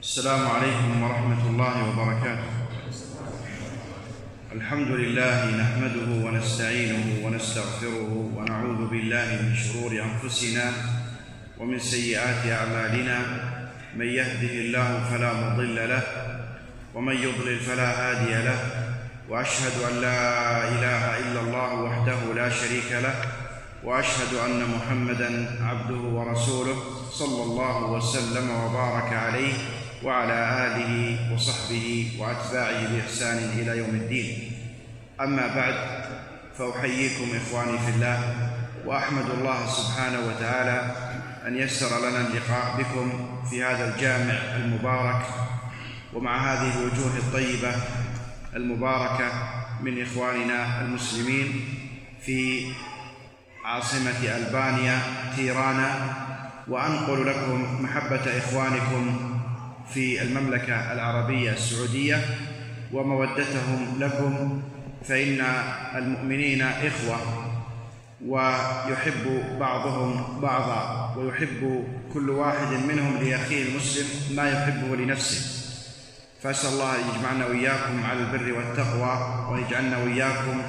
السلام عليكم ورحمة الله وبركاته. الحمد لله نحمده ونستعينه ونستغفره ونعوذ بالله من شرور أنفسنا ومن سيئات أعمالنا. من يهده الله فلا مضل له ومن يضلل فلا هادي له. وأشهد أن لا إله إلا الله وحده لا شريك له. وأشهد أن محمدا عبده ورسوله صلى الله وسلم وبارك عليه. وعلى آله وصحبه وأتباعه بإحسان إلى يوم الدين. أما بعد فأحييكم إخواني في الله وأحمد الله سبحانه وتعالى أن يسر لنا اللقاء بكم في هذا الجامع المبارك ومع هذه الوجوه الطيبة المباركة من إخواننا المسلمين في عاصمة ألبانيا تيرانا. وأنقل لكم محبة إخوانكم في المملكة العربية السعودية ومودتهم لكم فإن المؤمنين إخوة ويحب بعضهم بعضا ويحب كل واحد منهم لأخيه المسلم ما يحبه لنفسه. فأسأل الله أن يجمعنا وإياكم على البر والتقوى ويجعلنا وإياكم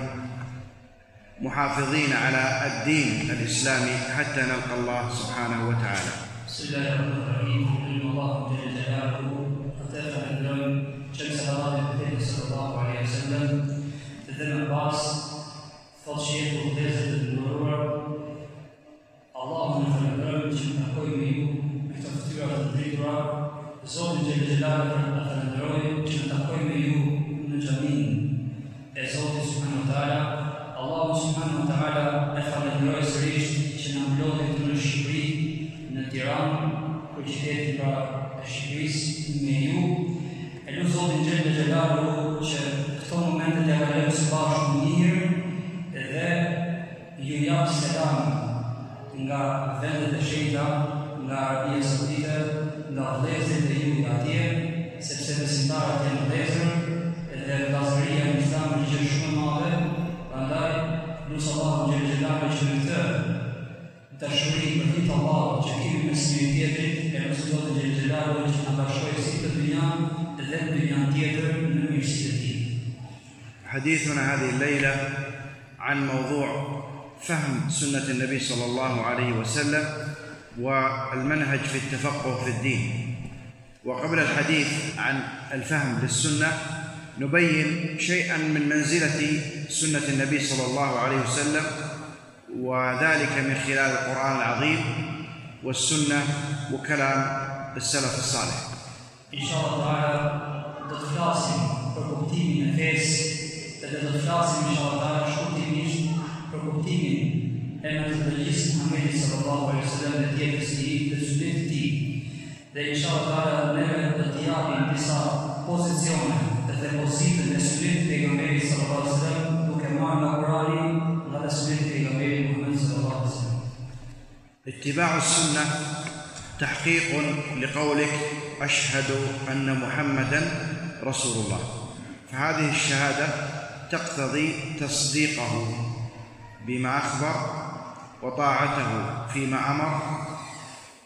محافظين على الدين الإسلامي حتى نلقى الله سبحانه وتعالى. بسم الله الرحمن الرحيم. ان الله جل جلاله ارتفع اليوم شمس هذا النبي صلى الله عليه وسلم؟ عباس فضل شيخ وغيزة المرور اللهم فنبرم جمع قوي بتفتير الذكرى زود جل جلاله فنبرم جمع قوي نجمين زود سبحانه وتعالى Allah subhanahu wa ta'ala e falenderoj sërish për qytetin pra të Shqipërisë me ju. E lu Zotin Gjellë Gjellalu që këto momentet e kalojmë së bashku mirë dhe ju japë selam nga vendet e shenjta, nga Arabia Saudite, nga vlezit e ju atje, sepse besimtarët janë vlezër dhe vllazëria në Islam është gjë shumë e madhe, Prandaj, nusë Allah në gjelë gjelare që në të të shuri për ditë Allah që kemi me së një tjetërit, حديثنا هذه الليلة عن موضوع فهم سنة النبي صلى الله عليه وسلم والمنهج في التفقه في الدين وقبل الحديث عن الفهم للسنة نبين شيئا من منزلة سنة النبي صلى الله عليه وسلم وذلك من خلال القرآن العظيم والسنة وكلام السلف الصالح. إن شاء الله تعالى تتخلاص ربطين من نفس تتخلاص إن شاء الله تعالى اتباع السنة تحقيق لقولك أشهد أن محمدا رسول الله. فهذه الشهادة تقتضي تصديقه بما أخبر وطاعته فيما أمر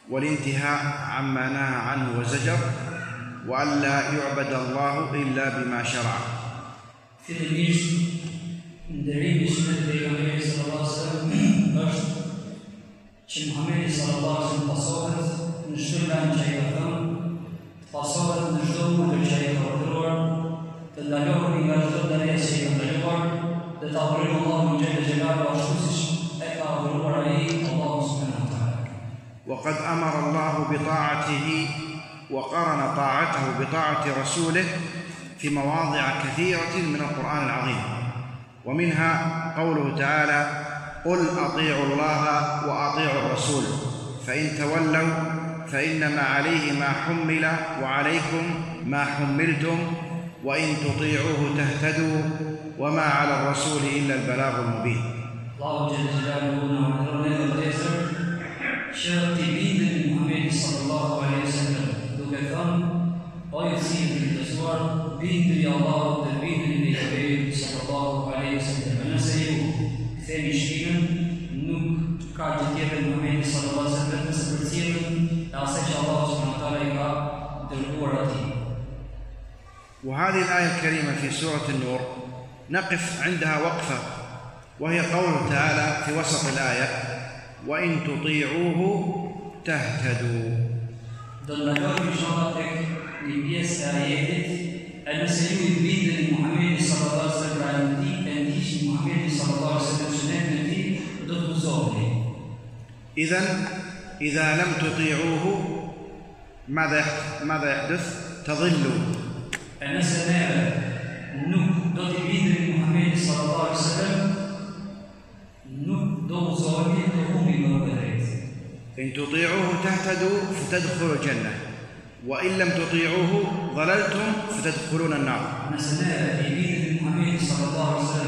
والانتهاء عما نهى عنه وزجر وألا يعبد الله إلا بما شرع. Fillimisht, ndërimi i sunetit të pejgamberit sallallahu alaihi wasallam është që Muhamedi sallallahu alaihi wasallam pasohet në çdo që ai ka thënë, pasohet në çdo urdhër që ai ka urdhëruar, të ndalohet nga çdo darësi që ai ka ndaluar, dhe të adhurojmë Allahun xhella xhelalu ashtu siç e ka urdhëruar ai Allahu subhanahu wa taala. وقد أمر الله بطاعته وقرن طاعته بطاعة رسوله في مواضع كثيرة من القرآن العظيم ومنها قوله تعالى قل أطيعوا الله وأطيعوا الرسول. فإن تولوا فإنما عليه ما حمل وعليكم ما حملتم وإن تطيعوه تهتدوا وما على الرسول إلا البلاغ المبين. الله جل جلاله ونعمه ونعمه شرط بيد محمد صلى الله عليه وسلم دوكثان أي سيد الأسوار بيد يا الله تربيد صلى الله عليه وسلم. أنا سيد ثاني شيء ka gjë tjetër Muhammedi sallallahu alaihi sallam nëse për cilën e asaj që Allahu subhanahu wa taala i ka dërguar atij. وهذه الآية الكريمة في سورة النور نقف عندها وقفة وهي قوله تعالى في وسط الآية وإن تطيعوه تهتدوا e e nëse ju i bindeni Muhamedit sallallahu alaihi wasallam e e ndiqni Muhamedit sallallahu alaihi wasallam sunetin e tij, do të gëzoheni. إذا إذا لم تطيعوه ماذا ماذا يحدث؟ تضلوا. أنس إن تطيعوه تهتدوا فتدخلوا الجنة وإن لم تطيعوه ظللتم فتدخلون النار. أنس نائب في صلى الله عليه وسلم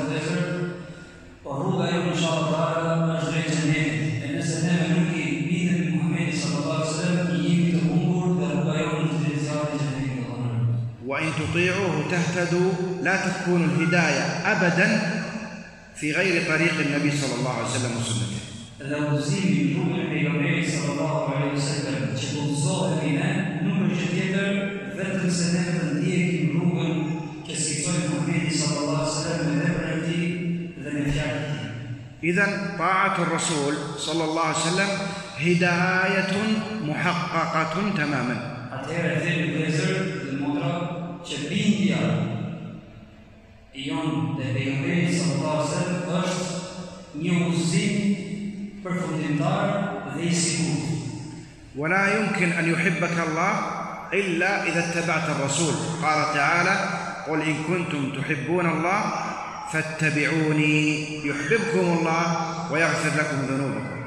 تطيعوه تهتدوا لا تكون الهداية أبدا في غير طريق النبي صلى الله عليه وسلم وسنته. لو زين يجوم النبي صلى الله عليه وسلم. تكون صاحب إيمان نمر جديدا فتن سنة ديك روما كسيطان محمد صلى الله عليه وسلم لبرتي لنجاتي إذن طاعة الرسول صلى الله عليه وسلم هداية محققة تماما. ولا يمكن أن يحبك الله إلا إذا اتبعت الرسول قال تعالى قل إن كنتم تحبون الله فاتبعوني يحببكم الله ويغفر لكم ذنوبكم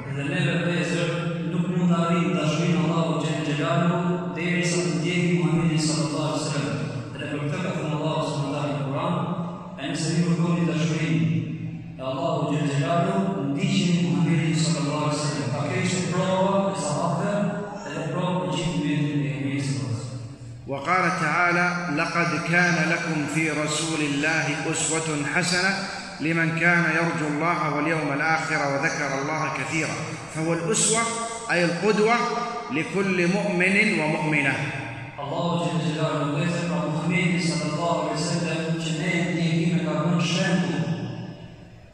وقال تعالى لقد كان لكم في رسول الله أسوة حسنة لمن كان يرجو الله واليوم الآخر وذكر الله كثيرا. فهو الأسوة أي القدوة لكل مؤمن ومؤمنة. الله جل جلاله وغيره محمد صلى الله عليه وسلم جنيه shembull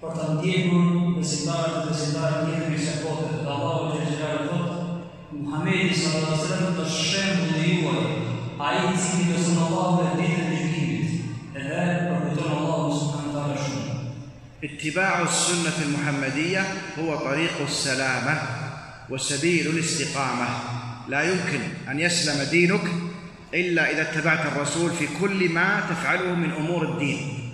për të ndjekur besimtarët dhe besimtarët njëtë me se kote. Dhe Allahu xhel xhelalu thot Muhamedi sallallahu alaihi wasallam është shembull i juaj, ai i cili beson Allahun dhe ditën e gjykimit. Edhe përkujton Allahu subhanahu wa taala shumë. اتباع السنة المحمدية هو طريق السلامة وسبيل الاستقامة لا يمكن أن يسلم دينك إلا إذا اتبعت الرسول في كل ما تفعله من أمور الدين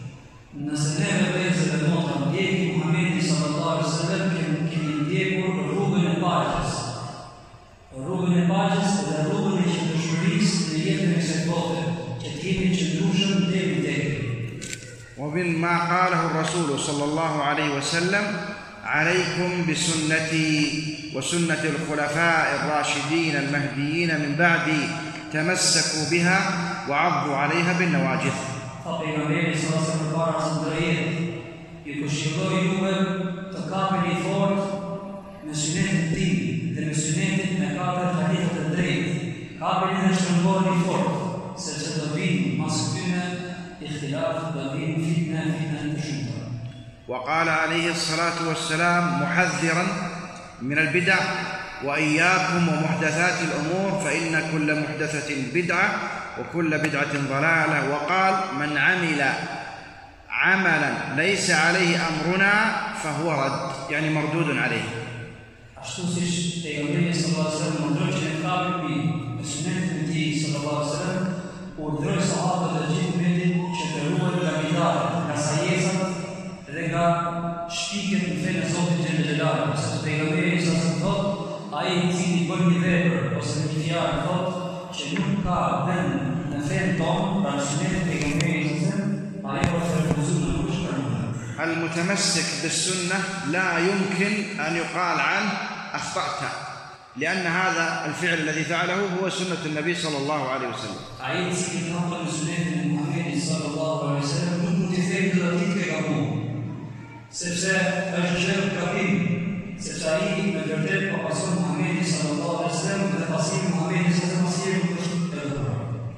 ما قاله الرسول صلى الله عليه وسلم عليكم بسنتي وسنة الخلفاء الراشدين المهديين من بعدي تمسكوا بها وعضوا عليها بالنواجذ. Tha pejgamberi sallallahu alaihi wasallam para së ndërjet, ju këshilloj juve të kapeni fort me sunetin tim dhe me sunetin me katër hadithet të drejtë. Kapeni dhe shtrëngoni fort, sepse do vinë mas tyne ikhtilaf, do vinë fitne, fitne të shumta. وقال عليه الصلاة والسلام محذرا من البدع وإياكم ومحدثات الأمور فإن كل محدثة بدعة وكل بدعة ضلالة. وقال من عمل عملا ليس عليه أمرنا فهو رد. يعني مردود عليه. Thank you. المتمسك بالسنة لا يمكن أن يقال عنه أخطأت لأن هذا الفعل الذي فعله هو سنة النبي صلى الله عليه وسلم أعيد سنة النبي صلى الله عليه وسلم استشاريه من جرداد وقصير محمد صلى الله عليه وسلم وتفاصيل محمد صلى الله عليه وسلم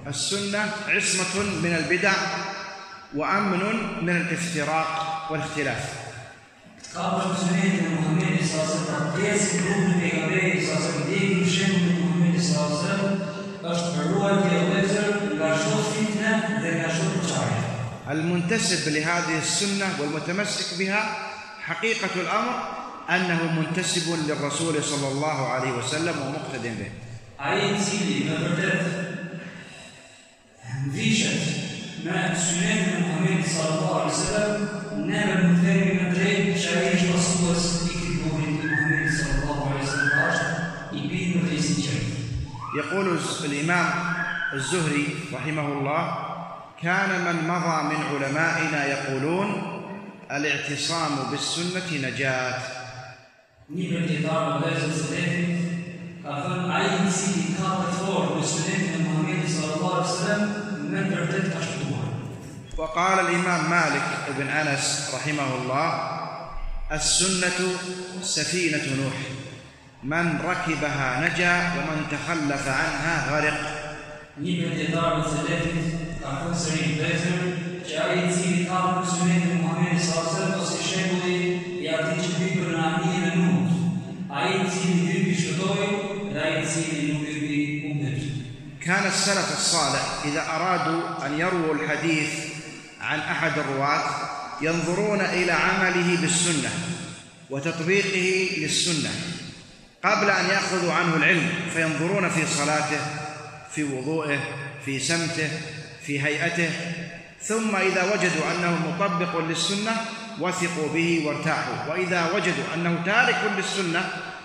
السنة عصمة من البدع وأمن من الافتراق والاختلاف. المنتسب لهذه السنة والمتمسك بها حقيقة الأمر أنه منتسب للرسول صلى الله عليه وسلم ومقتد به. أي سيدي نمبر 3 ديشت ما سنان محمد صلى الله عليه وسلم نام المثاني من أدريك شريج وصوة سبيك صلى الله عليه وسلم يبين وليس يقول الإمام الزهري رحمه الله كان من مضى من علمائنا يقولون الاعتصام بالسنة نجات E. وقال الإمام مالك بن أنس رحمه الله السنة سفينة نوح من ركبها نجا ومن تخلف عنها غرق e Muhammedi كان السلف الصالح إذا أرادوا أن يرووا الحديث عن أحد الرواة ينظرون إلى عمله بالسنة وتطبيقه للسنة قبل أن يأخذوا عنه العلم فينظرون في صلاته في وضوئه في سمته في هيئته ثم إذا وجدوا أنه مطبق للسنة وثقوا به وارتاحوا وإذا وجدوا أنه تارك للسنة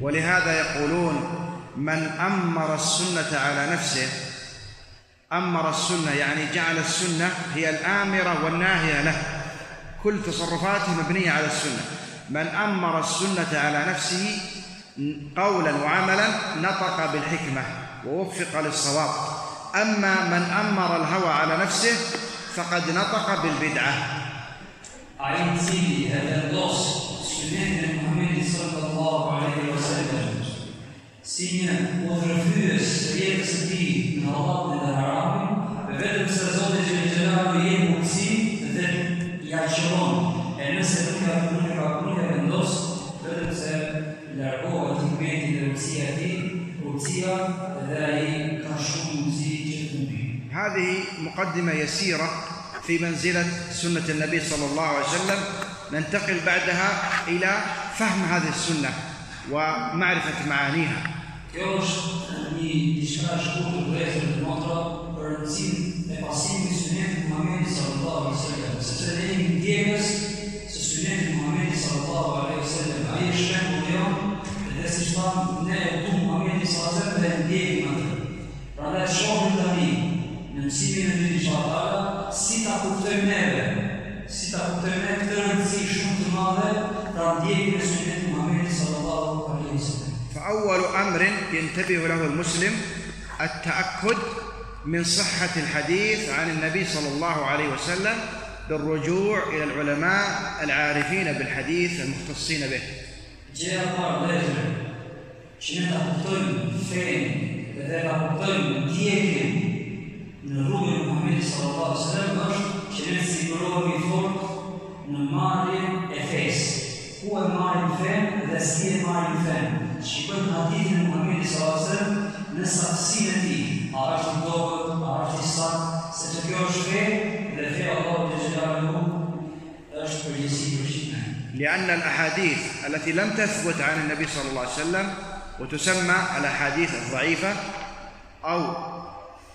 ولهذا يقولون من أمر السنة على نفسه أمر السنة يعني جعل السنة هي الآمرة والناهية له. كل تصرفاته مبنية على السنة. من أمر السنة على نفسه قولا وعملا نطق بالحكمة ووفق للصواب. أما من أمر الهوى على نفسه فقد نطق بالبدعة. E e. E nuk ka nuk e vendos, vetëm se largohet hikmeti dhe urtësia e tij, urtësia dhe ai ka shumë mundësi që të humbi. هذه مقدمة يسيرة في منزلة سنة النبي صلى الله عليه وسلم. ننتقل بعدها إلى فهم هذه السنة ومعرفة معانيها. Kjo është një diçka e e e e e. فأول أمر ينتبه له المسلم التأكد من صحة الحديث عن النبي صلى الله عليه وسلم بالرجوع إلى العلماء العارفين بالحديث المختصين به e kuptojmë në rrugën e Muhamedit sallallahu alaihi wasallam është që ne sigurohemi fort në marrjen e fesë. Ku e marrim fenë dhe si e marrim fenë. Shikojmë hadithin e Muhamedit sallallahu alaihi wasallam në saktësinë e tij. A është i dobët, a është i saktë, sepse kjo është fe dhe fe Allahu te xhelalu është përgjegjësi për shitën. لأن الأحاديث التي لم تثبت عن النبي صلى الله عليه وسلم وتسمى الأحاديث الضعيفة أو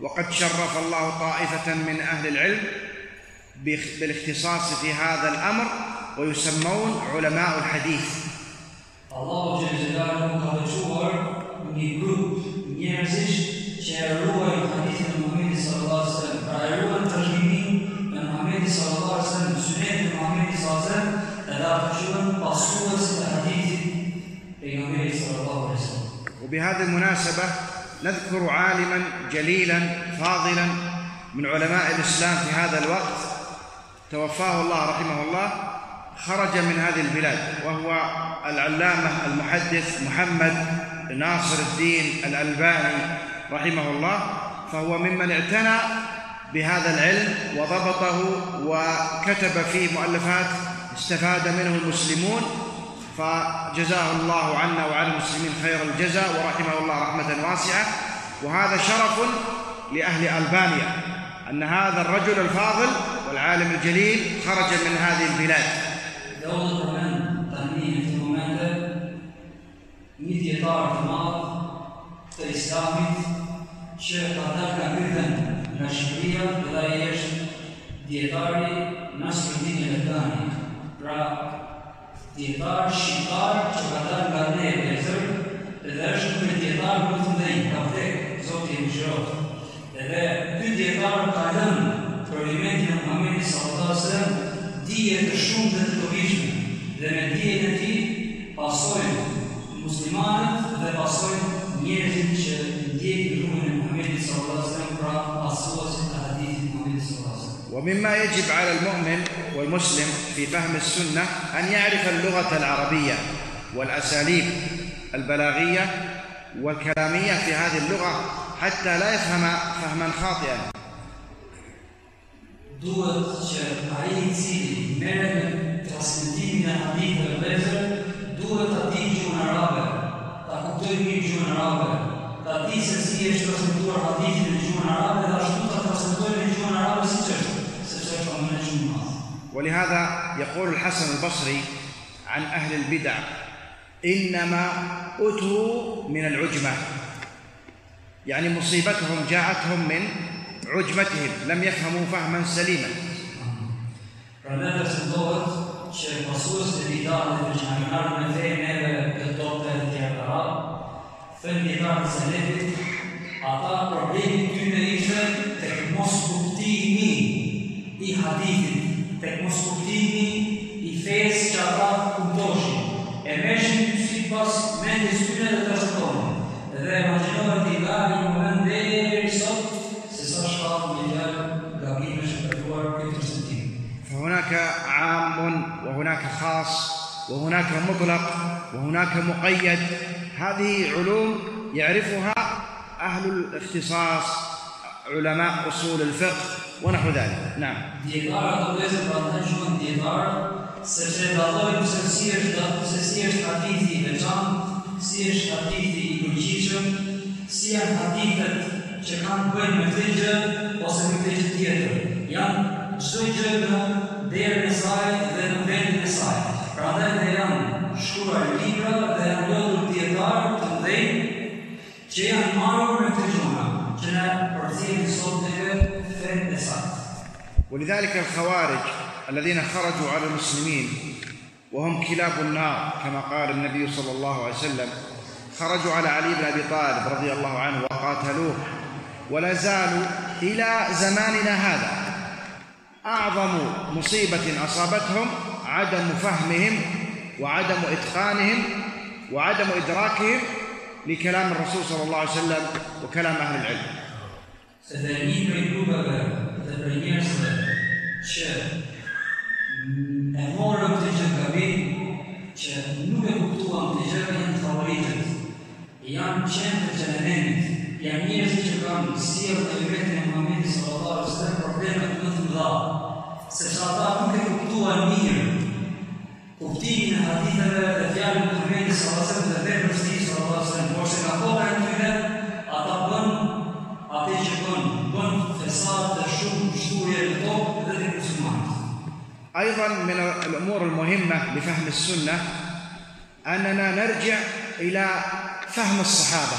وقد شرف الله طائفة من أهل العلم بالاختصاص في هذا الأمر ويسمون علماء الحديث. الله جل جلاله قد شور من جروب نيرزش شاروا الحديث من محمد صلى الله عليه وسلم. فعلوا الترجمين من محمد صلى الله عليه وسلم سنة محمد صلى الله عليه وسلم تدافشون بصورة صلى pejgamberit sallallahu alaihi wasallam. وبهذه المناسبة نذكر عالما جليلا فاضلا من علماء الإسلام في هذا الوقت توفاه الله رحمه الله خرج من هذه البلاد وهو العلامة المحدث محمد ناصر الدين الألباني رحمه الله فهو ممن اعتنى بهذا العلم وضبطه وكتب فيه مؤلفات استفاد منه المسلمون فجزاه الله عنا وعن المسلمين خير الجزاء ورحمه الله رحمة واسعة. وهذا شرف لأهل ألبانيا أن هذا الرجل الفاضل والعالم الجليل خرج من هذه البلاد. nga djetar shqiptar që ka dalë nga ne dhe është një djetar më të ndëj, ka vdek, Zoti i mëshiroft. Edhe ky djetar ka lënë për alimentin e Muhamedit sallallahu wasallam dije të shumë dhe të dobishme dhe me dijen e tij pasojnë muslimanët dhe pasojnë njerëzit që ndjekin rrugën e Muhamedit sallallahu wasallam pra pasuesit e hadithit të Muhamedit sallallahu wasallam. ومما يجب على المؤمن والمسلم في فهم السنة أن يعرف اللغة العربية والأساليب البلاغية والكلامية في هذه اللغة حتى لا يفهم فهما خاطئا duhet e ta di gjuhën arabe, ta kuptoj mirë gjuhën arabe, ta di se si është transmetuar hadithi në gjuhën arabe dhe ashtu ta transmetojë në gjuhën arabe siç është, ولهذا يقول الحسن البصري عن أهل البدع إنما أتوا من العجمة. يعني مصيبتهم جاءتهم من عجمتهم لم يفهموا فهما سليما. Fëndi ta në selefit, ata problemin ty në ishën të këmos kuptimi i hadithit, tek mos kuptimi i fesë që ata kuptoshin. E meshin si pas mendjes tyne dhe të shtonin. Dhe imagjinohet i gari në moment deri sot se sa shkallë një gjarë gabimesh e përduar këtë transmetim. فهناك عام وهناك خاص وهناك مطلق وهناك مقيد هذه علوم يعرفها أهل الاختصاص علماء أصول الفقه ونحو ذلك نعم Djetarë të vëzër pra të quhen djetarë, sepse dallojnë se si është se si është hadithi i veçantë, si është hadithi i përgjithshëm, si janë hadithet që kanë të bëjnë me këtë gjë ose me këtë gjë tjetër. Janë çdo gjë në derën e saj dhe në vendin e saj. Prandaj ne janë shkruar libra dhe janë lodhur dietarë të mëdhenj që janë marrur ولذلك الخوارج الذين خرجوا على المسلمين وهم كلاب النار كما قال النبي صلى الله عليه وسلم خرجوا على علي بن أبي طالب رضي الله عنه وقاتلوه. ولا زالوا إلى زماننا هذا. أعظم مصيبة أصابتهم عدم فهمهم وعدم إتقانهم وعدم إدراكهم لكلام الرسول صلى الله عليه وسلم وكلام أهل العلم. Se dhe një prej grupeve dhe prej njerëzve që e morën të gjë gabim, që nuk e kuptuan të gjë janë favoritët, janë qendrë të elementit, janë njerëz që kanë sjellë në vetin e Muhamedit sallallahu alaihi wasallam probleme më të mëdha, sepse ata nuk e kuptuan mirë kuptimin e haditheve dhe fjalën e Muhamedit Muhamedi sallallahu alaihi أيضا من الأمور المهمة لفهم السنة أننا نرجع إلى فهم الصحابة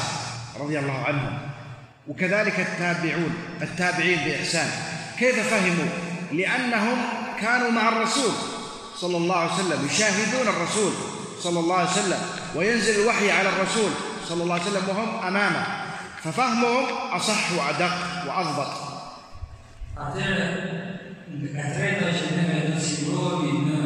رضي الله عنهم وكذلك التابعون التابعين بإحسان. كيف فهموا؟ لأنهم كانوا مع الرسول صلى الله عليه وسلم يشاهدون الرسول صلى الله عليه وسلم وينزل الوحي على الرسول صلى الله عليه وسلم وهم أمامه. ففهمهم أصح وأدق وأضبط. E treta që ne do të sigurohemi në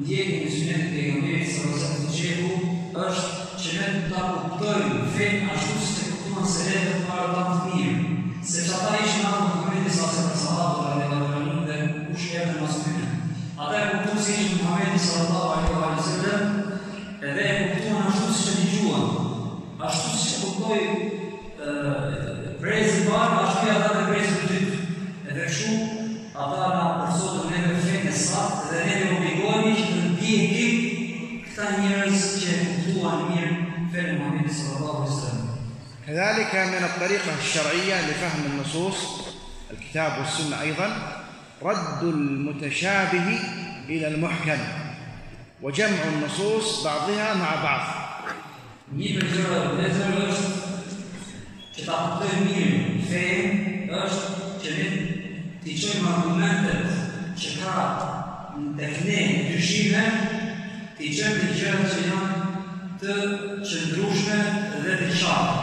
ndjekjen e sunetit të pejgamberit sallallahu alaihi wasallam është që ne ta kuptojmë fen ashtu si e kuptuan selefët para ta të mirë, sepse ata ishin ato Muhamedi sallallahu alaihi wasallam sahabët radhiyallahu anhum dhe kush erdhi pas tyre. Ata e kuptuan se ishin Muhamedi sallallahu alaihi wasallam edhe e kuptuan ashtu si e dëgjuan. Ashtu si e kuptoi ë brezi i parë, ashtu ja dha dhe brezi i dytë. Edhe kështu ata كذلك من الطريقة الشرعية لفهم النصوص الكتاب والسنة أيضا رد المتشابه إلى المحكم وجمع النصوص بعضها مع بعض të qëndrushme dhe të qartë.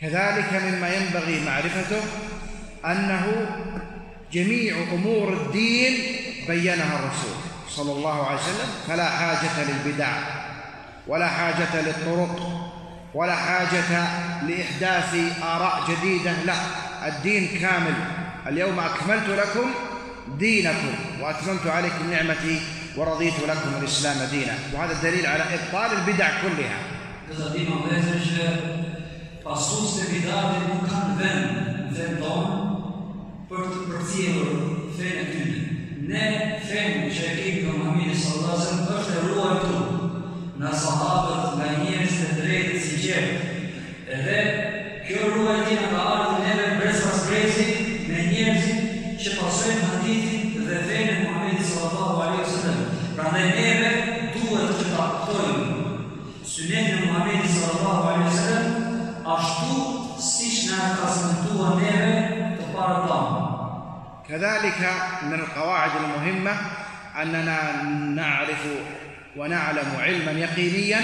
كذلك مما ينبغي معرفته أنه جميع أمور الدين بينها الرسول صلى الله عليه وسلم فلا حاجة للبدع ولا حاجة للطرق ولا حاجة لإحداث آراء جديدة لا الدين كامل. اليوم أكملت لكم دينكم وأتممت عليكم نعمتي ورضيت لكم الإسلام دينا. وهذا الدليل على إبطال البدع كلها. Do të bidatit nuk kanë vend në vend për të përcjellur fenë e. Ne fenë që e kemi nga Muhamedi sallallahu alaihi wasallam është e ruajtur nga sahabët, nga njerëz të drejtë si gjerë. Edhe kjo ruajtje na كذلك من القواعد المهمة أننا نعرف ونعلم علما يقينيا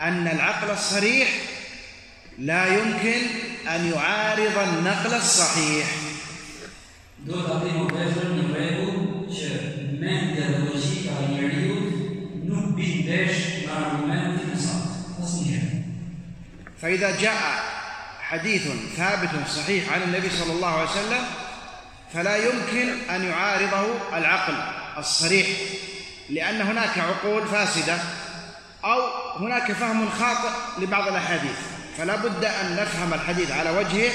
أن العقل الصريح لا يمكن أن يعارض النقل الصحيح فإذا جاء حديث ثابت صحيح عن النبي صلى الله عليه وسلم فلا يمكن أن يعارضه العقل الصريح لأن هناك عقول فاسدة أو هناك فهم خاطئ لبعض الأحاديث فلا بد أن نفهم الحديث على وجهه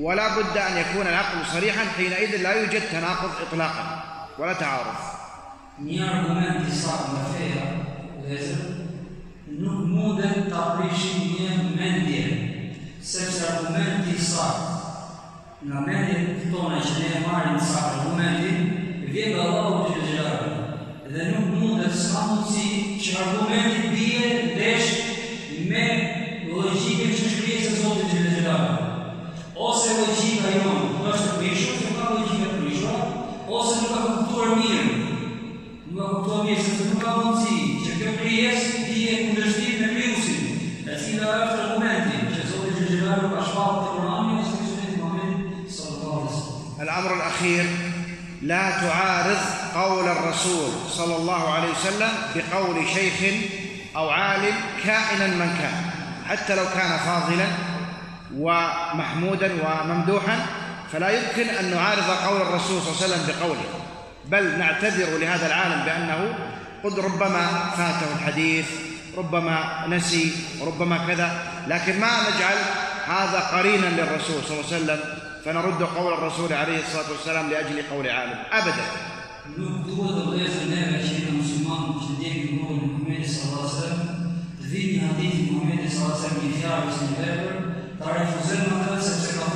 ولا بد أن يكون العقل صريحا حينئذ لا يوجد تناقض إطلاقا ولا تعارض. Një argument mendje, sepse argumenti i saktë nga mendjet tona që ne e marrim sa argumentin, vjen nga Allahu të xhelal. Dhe nuk mundet s'ka mundësi që argumenti bie ndesh me logjikën që shkrihet se Zoti të xhelal. Ose logjika jonë është e prishur, se ka logjika e prishur, ose nuk ka kuptuar mirë. Nuk ka kuptuar mirë se nuk ka mundësi që kjo krijesë bie kundërshtim me krijuesin. E cila është argumenti الأمر الأخير لا تعارض قول الرسول صلى الله عليه وسلم بقول شيخ أو عالم كائنا من كان حتى لو كان فاضلا ومحمودا وممدوحا فلا يمكن أن نعارض قول الرسول صلى الله عليه وسلم بقوله. بل نعتذر لهذا العالم بأنه قد ربما فاته الحديث ربما نسي ربما كذا لكن ما نجعل هذا قرينا للرسول صلى الله عليه وسلم فنرد قول الرسول عليه الصلاة والسلام لأجل قول عالم e sepse ka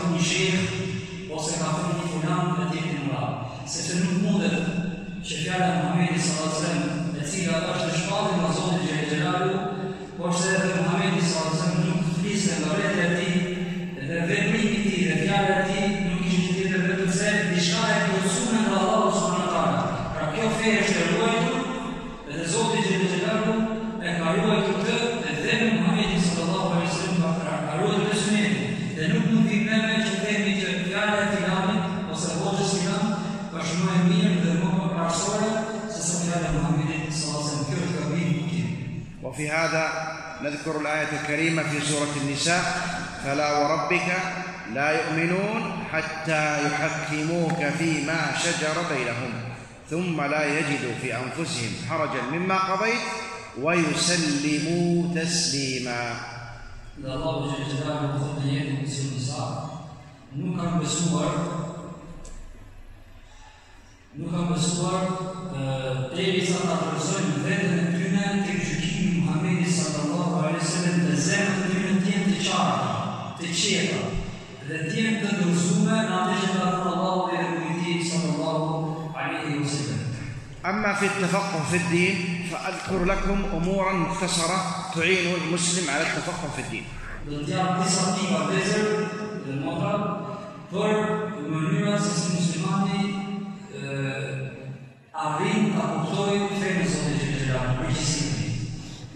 shpëtisë nga vetë e ti, dhe veprimi ti dhe fjallë ti, nuk ishtë një tjetër vetëm se diçka e plotësume nga Allahu subhanahu wa taala. Pra kjo fe është e ruajtur, dhe Zoti që xhelalu e ka ruajtur të dhe dhënë Muhamedi sallallahu alaihi wasallam ka ka ruajtur të sunetin. Dhe nuk mund të kemi që themi që fjala e Tiranit ose votës Tiran është më mirë dhe më përparësore se sa fjala e Muhamedit sallallahu alaihi wasallam. Kjo është gabim. Wa fi hadha نذكر الآية الكريمة في سورة النساء. فلا وربك لا يؤمنون حتى يحكموك فيما شجر بينهم ثم لا يجدوا في أنفسهم حرجا مما قضيت ويسلموا تسليما. Da njësa, nuk kanë besuar, nuk kanë besuar sa ta përsojnë vetën الشيعه الذين تدرسون ناتجه الله للمريد صلى الله عليه وسلم. أما في التفقه في الدين فأذكر لكم أمورا مختصرة تعين المسلم على التفقه في الدين.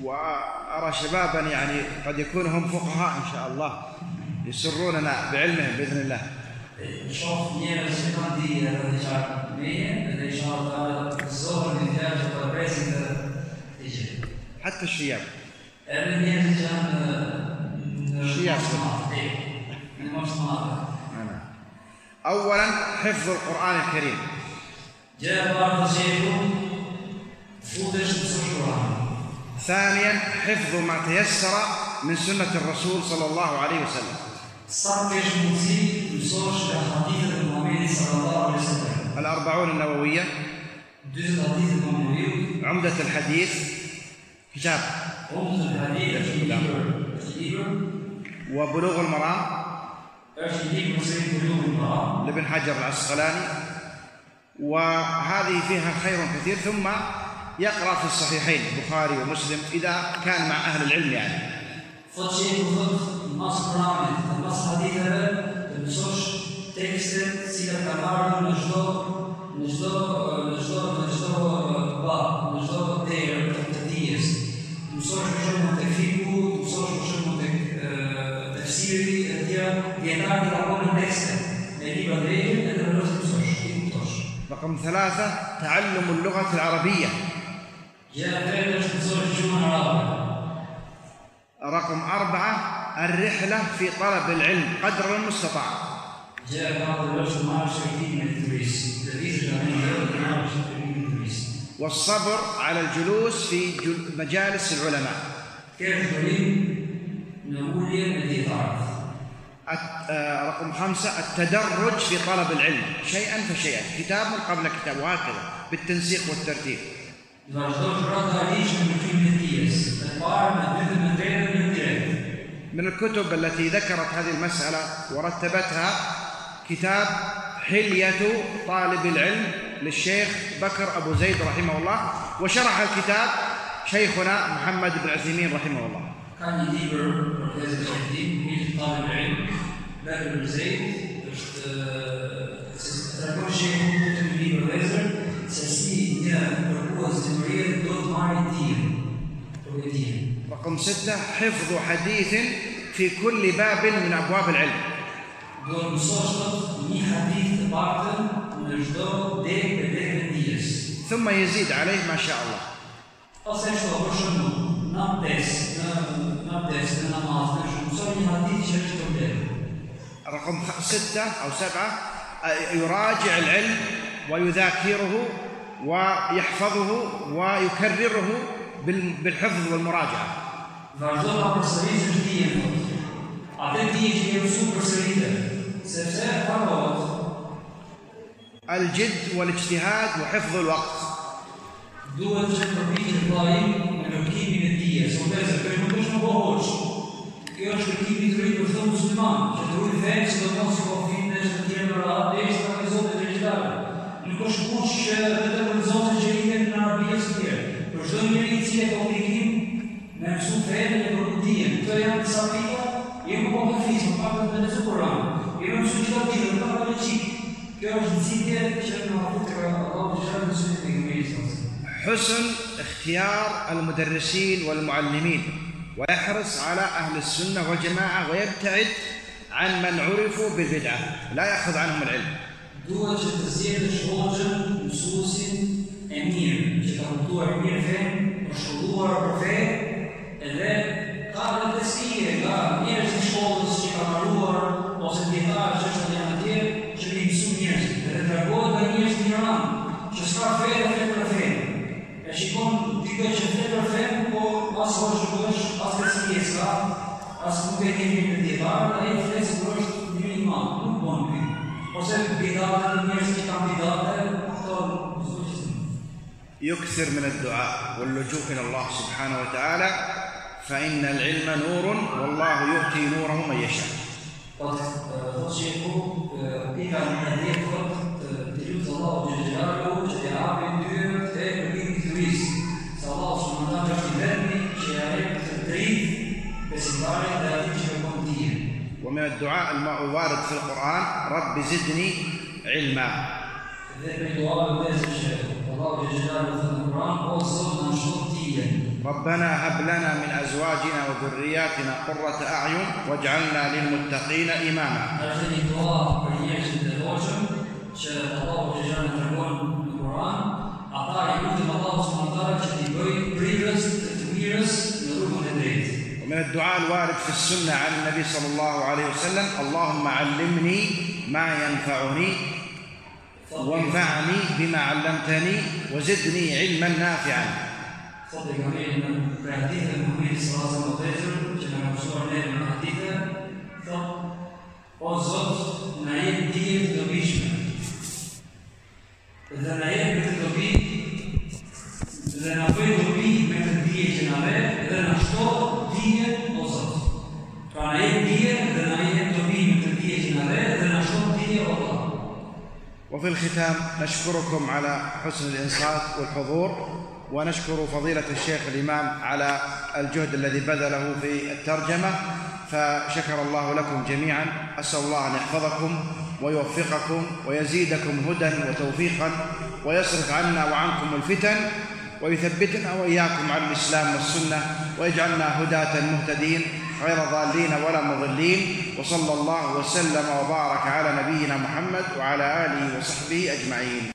وأرى شبابا يعني قد يكون هم فقهاء إن شاء الله يسروننا بعلمهم بإذن الله. حتى الشياب اولا حفظ القرآن الكريم جاء ثانيا حفظ ما تيسر من سنه الرسول صلى الله عليه وسلم. الأربعون النووية عمدة الحديث كتاب عمدة الحديث وبلوغ المرام لابن حجر العسقلاني وهذه فيها خير كثير ثم يقرا في الصحيحين البخاري ومسلم اذا كان مع أهل العلم يعني Çdo derë të të dijes. Të mësosh për shembull tek fiku, të mësosh për shembull tek ë, tefsiri e tjera, dietarët ka bënë tekste me libra të rejë edhe në rrugë të mësosh, ti kuptosh. رقم ثلاثة تعلم اللغة العربية e është të mësosh gjuhën arabe. رقم أربعة الرحلة في طلب العلم قدر المستطاع. marrësh shërbimin e turisë. والصبر على الجلوس في مجالس العلماء. آه، رقم خمسة التدرج في طلب العلم. شيئا فشيئا. كتاب قبل كتاب وهكذا بالتنسيق والترتيب. من الكتب التي ذكرت هذه المسألة ورتبتها كتاب حلية طالب العلم للشيخ بكر أبو زيد رحمه الله وشرح الكتاب شيخنا محمد بن عثيمين رحمه الله. të shëtim, një të talë në ilmë, Bekër në Zejt, është ë, se të tregon shehu të një libër vezër, se si një përkuaz të mërirë do të marrë dijen, për këtë dijen. رقم ستة حفظ حديث في كل باب من أبواب العلم. ثم يزيد عليه ما شاء الله. رقم ستة أو سبعة يراجع العلم ويذاكره ويحفظه ويكرره بالحفظ والمراجعة. Vazhdo ta përsërisë është dijen thot. Atë dije që je mësuar përsëritet, sepse harohet الجد والاجتهاد وحفظ الوقت duhet që të përpiqet vllai në kërkimin e dijes, ose kjo nuk është më bohoç. Kjo është kërkimi i drejtë për çdo musliman, që të ruajë fenë, sidomos në konflikte të tjera në radhë, derisa të zotë të gjithave. Nuk është kush që vetëm në zonë që i në Arabia së tjerë. Për çdo njeri i cili ka e. حسن اختيار المدرسين والمعلمين ويحرص على أهل السنة والجماعة ويبتعد عن من عرفوا بالبدعة لا يأخذ عنهم العلم e ka E e e mësuesin. يكثر من الدعاء واللجوء إلى الله سبحانه وتعالى فإن العلم نور والله يؤتي نوره من يشاء. ومن الدعاء الوارد في القرآن رب زدني علما. ذلك الدعاء الله جل جلاله في القرآن ربنا هب لنا من أزواجنا وذرياتنا قرة أعين واجعلنا للمتقين drejtë. ومن الدعاء الوارد في السنة عن النبي صلى الله عليه وسلم اللهم علمني ما ينفعني وانفعني بما علمتني وزدني علما نافعا. Thotë e kamerin në për hadithë e Muhammed sallallahu alaihi wasallam që na mësuar ne në hadithë, thotë o Zot, na jep dije të dobishme. Dhe na jep të dobi dhe na bëj dobi me të dije që na ve dhe na shto وفي الختام نشكركم على حسن الإنصات والحضور ونشكر فضيلة الشيخ الإمام على الجهد الذي بذله في الترجمة فشكر الله لكم جميعا. أسأل الله أن يحفظكم ويوفقكم ويزيدكم هدى وتوفيقا ويصرف عنا وعنكم الفتن ويثبتنا وإياكم على الإسلام والسنة ويجعلنا هداة مهتدين. غير ضالين ولا مضلين وصلى الله وسلم وبارك على نبينا محمد وعلى آله وصحبه أجمعين.